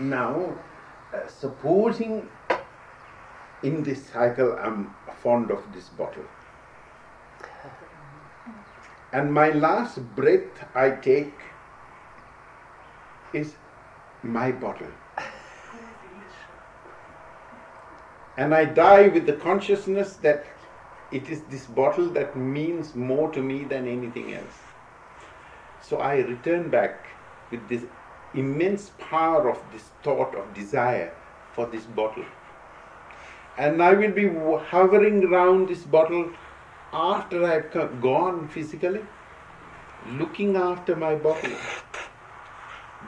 Now, uh, supposing in this cycle I'm fond of this bottle. And my last breath I take is my bottle. And I die with the consciousness that it is this bottle that means more to me than anything else. So I return back with this immense power of this thought of desire for this bottle. And I will be hovering around this bottle after I've gone physically, looking after my bottle.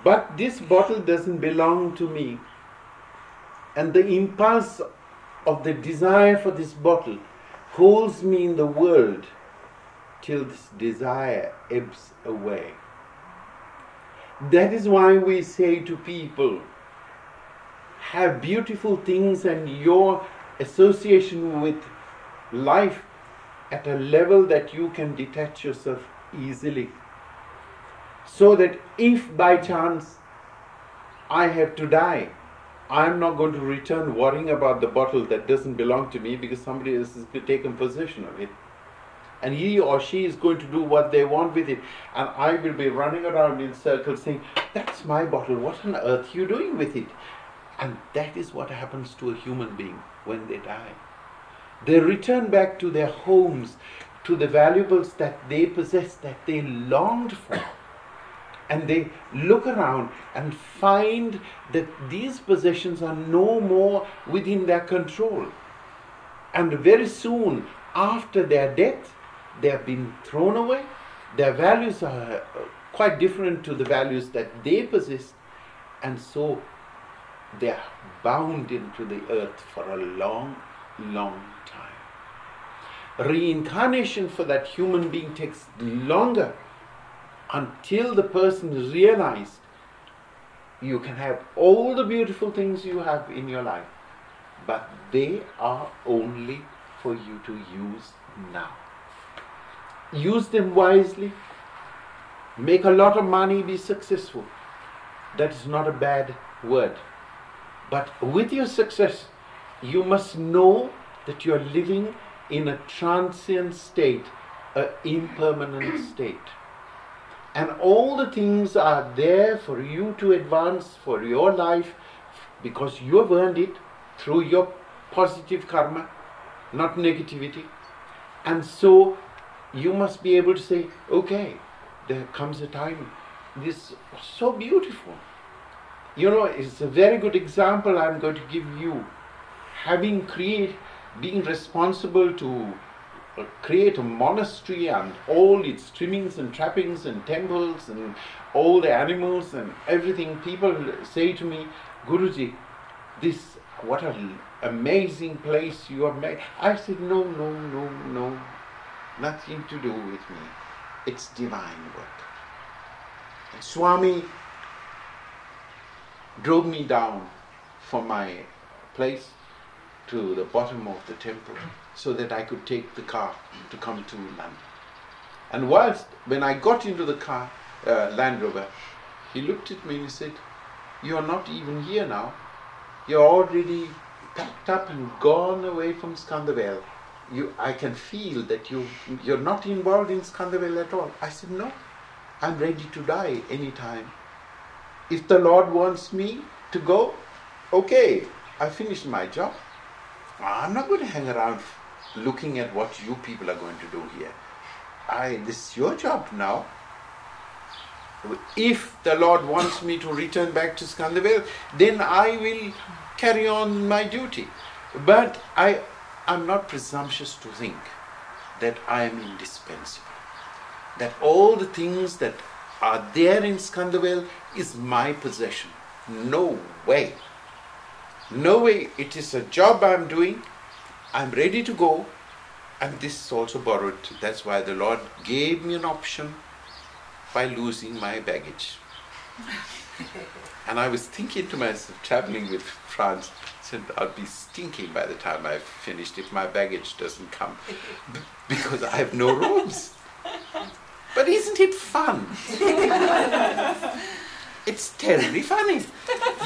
But this bottle doesn't belong to me. And the impulse of the desire for this bottle holds me in the world till this desire ebbs away. That is why we say to people, have beautiful things and your association with life at a level that you can detach yourself easily. So that if by chance I have to die, I'm not going to return worrying about the bottle that doesn't belong to me because somebody else has taken possession of it and he or she is going to do what they want with it. And I will be running around in circles saying, That's my bottle, what on earth are you doing with it? And that is what happens to a human being when they die. They return back to their homes, to the valuables that they possess, that they longed for. And they look around and find that these possessions are no more within their control. And very soon after their death, they have been thrown away. Their values are uh, quite different to the values that they possess, and so they are bound into the earth for a long, long time. Reincarnation for that human being takes longer until the person realizes you can have all the beautiful things you have in your life, but they are only for you to use now use them wisely, make a lot of money, be successful. That is not a bad word. But with your success, you must know that you are living in a transient state, an impermanent state. And all the things are there for you to advance for your life because you have earned it through your positive karma, not negativity. And so you must be able to say, okay, there comes a time. This is so beautiful. You know, it's a very good example I'm going to give you. Having create, being responsible to uh, create a monastery and all its trimmings and trappings and temples and all the animals and everything, people say to me, Guruji, this, what an amazing place you have made. I said, no, no, no, no, nothing to do with me. It's divine work. And Swami drove me down from my place to the bottom of the temple so that I could take the car to come to London. And whilst, when I got into the car, uh, Land Rover, he looked at me and he said, You are not even here now. You're already packed up and gone away from Skandavale you, I can feel that you, you're not involved in Skandavale at all. I said, no, I'm ready to die anytime. If the Lord wants me to go, okay, I finished my job. I'm not going to hang around looking at what you people are going to do here. I, this is your job now. If the Lord wants me to return back to Skandavale, then I will carry on my duty. But I I'm not presumptuous to think that I am indispensable. That all the things that are there in Skandavale is my possession. No way. No way. It is a job I'm doing. I'm ready to go. And this is also borrowed. That's why the Lord gave me an option by losing my baggage. And I was thinking to myself, traveling with Franz, said I'd be stinking by the time I've finished if my baggage doesn't come b- because I have no rooms. but isn't it fun? It's terribly funny.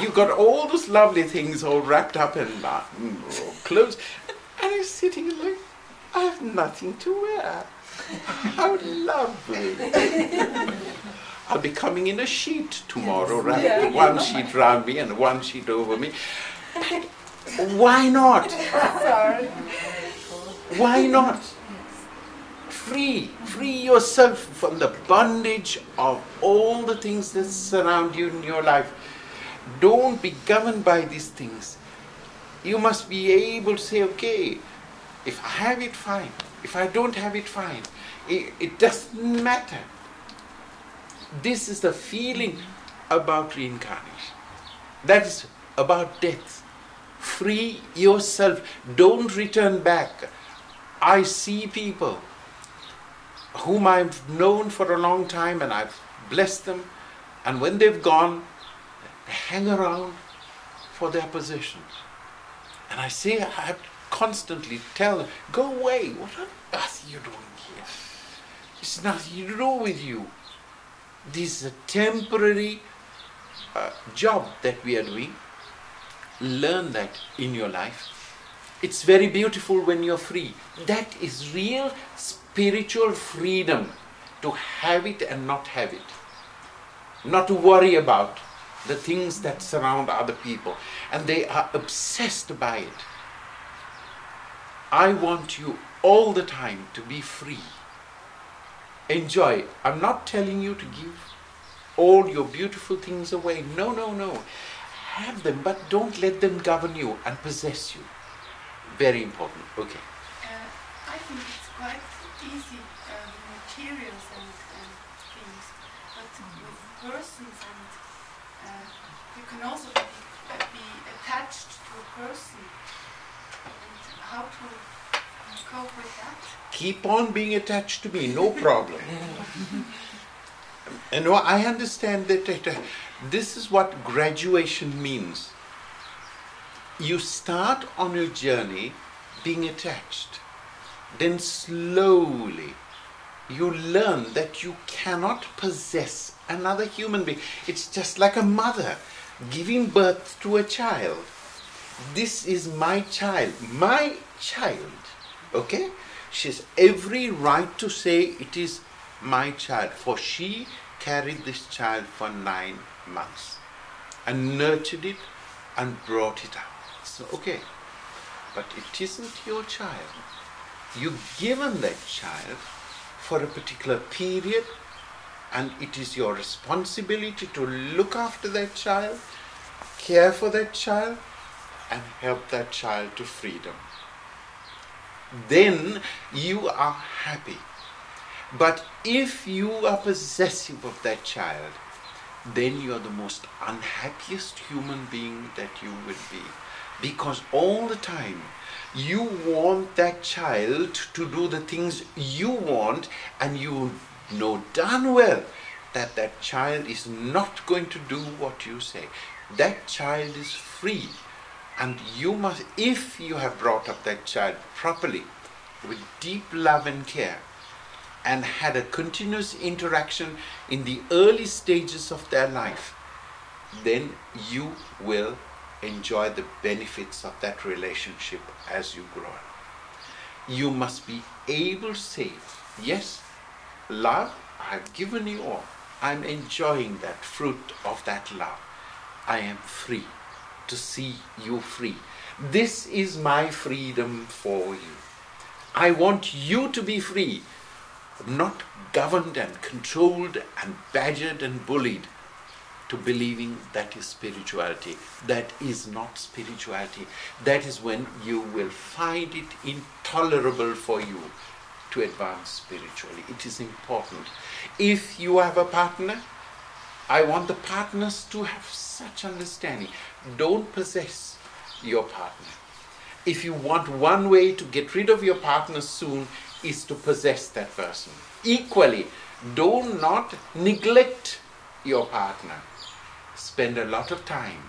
You've got all those lovely things all wrapped up in clothes, and you're sitting like, I have nothing to wear. How lovely. I'll be coming in a sheet tomorrow, right? Yeah. One sheet round me and one sheet over me. Why not? Sorry. Why not? Free, free yourself from the bondage of all the things that surround you in your life. Don't be governed by these things. You must be able to say, okay, if I have it, fine. If I don't have it, fine. It, it doesn't matter. This is the feeling about reincarnation. That is about death. Free yourself. Don't return back. I see people whom I've known for a long time and I've blessed them, and when they've gone, they hang around for their positions. And I say, I have constantly tell them, go away. What on earth are you doing here? It's nothing to do with you. This is a temporary uh, job that we are doing. Learn that in your life. It's very beautiful when you're free. That is real spiritual freedom to have it and not have it. Not to worry about the things that surround other people. And they are obsessed by it. I want you all the time to be free enjoy. I'm not telling you to give all your beautiful things away. No, no, no. Have them, but don't let them govern you and possess you. Very important. Okay. Uh, I think it's quite easy uh, with materials and, and, things, but with persons and uh, you can also be, uh, be attached to a person. How to cope with that? keep on being attached to me, no problem. and I understand that this is what graduation means. You start on your journey being attached, then slowly you learn that you cannot possess another human being. It's just like a mother giving birth to a child. This is my child, my child. Okay? She has every right to say it is my child, for she carried this child for nine months and nurtured it and brought it up. So, okay, but it isn't your child. You've given that child for a particular period, and it is your responsibility to look after that child, care for that child, and help that child to freedom then you are happy. But if you are possessive of that child, then you are the most unhappiest human being that you will be. Because all the time you want that child to do the things you want, and you know darn well that that child is not going to do what you say. That child is free and you must, if you have brought up that child properly, with deep love and care, and had a continuous interaction in the early stages of their life, then you will enjoy the benefits of that relationship as you grow. You must be able to say, Yes, love, I've given you all. I'm enjoying that fruit of that love. I am free to see you free. This is my freedom for you. I want you to be free, not governed and controlled and badgered and bullied to believing that is spirituality. That is not spirituality. That is when you will find it intolerable for you to advance spiritually. It is important. If you have a partner, I want the partners to have such understanding. Don't possess your partner. If you want one way to get rid of your partner soon is to possess that person. Equally, do not neglect your partner. Spend a lot of time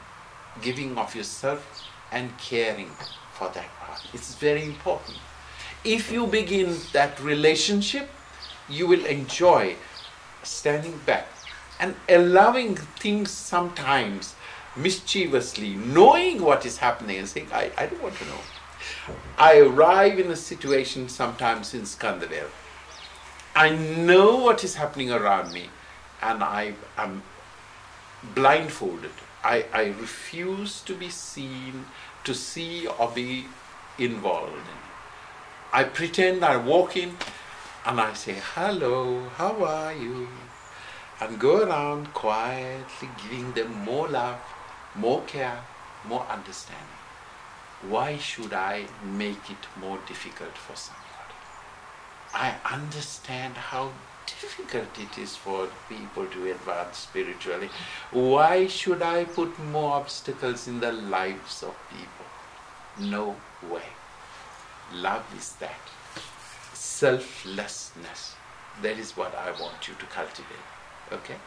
giving of yourself and caring for that partner. It's very important. If you begin that relationship, you will enjoy standing back and allowing things sometimes mischievously, knowing what is happening and saying, I, I don't want to know. I arrive in a situation sometimes in Skandavale. I know what is happening around me and I am blindfolded. I, I refuse to be seen, to see or be involved in. I pretend I walk in and I say, Hello, how are you? And go around quietly giving them more love, more care, more understanding. Why should I make it more difficult for somebody? I understand how difficult it is for people to advance spiritually. Why should I put more obstacles in the lives of people? No way. Love is that. Selflessness. That is what I want you to cultivate. Okay?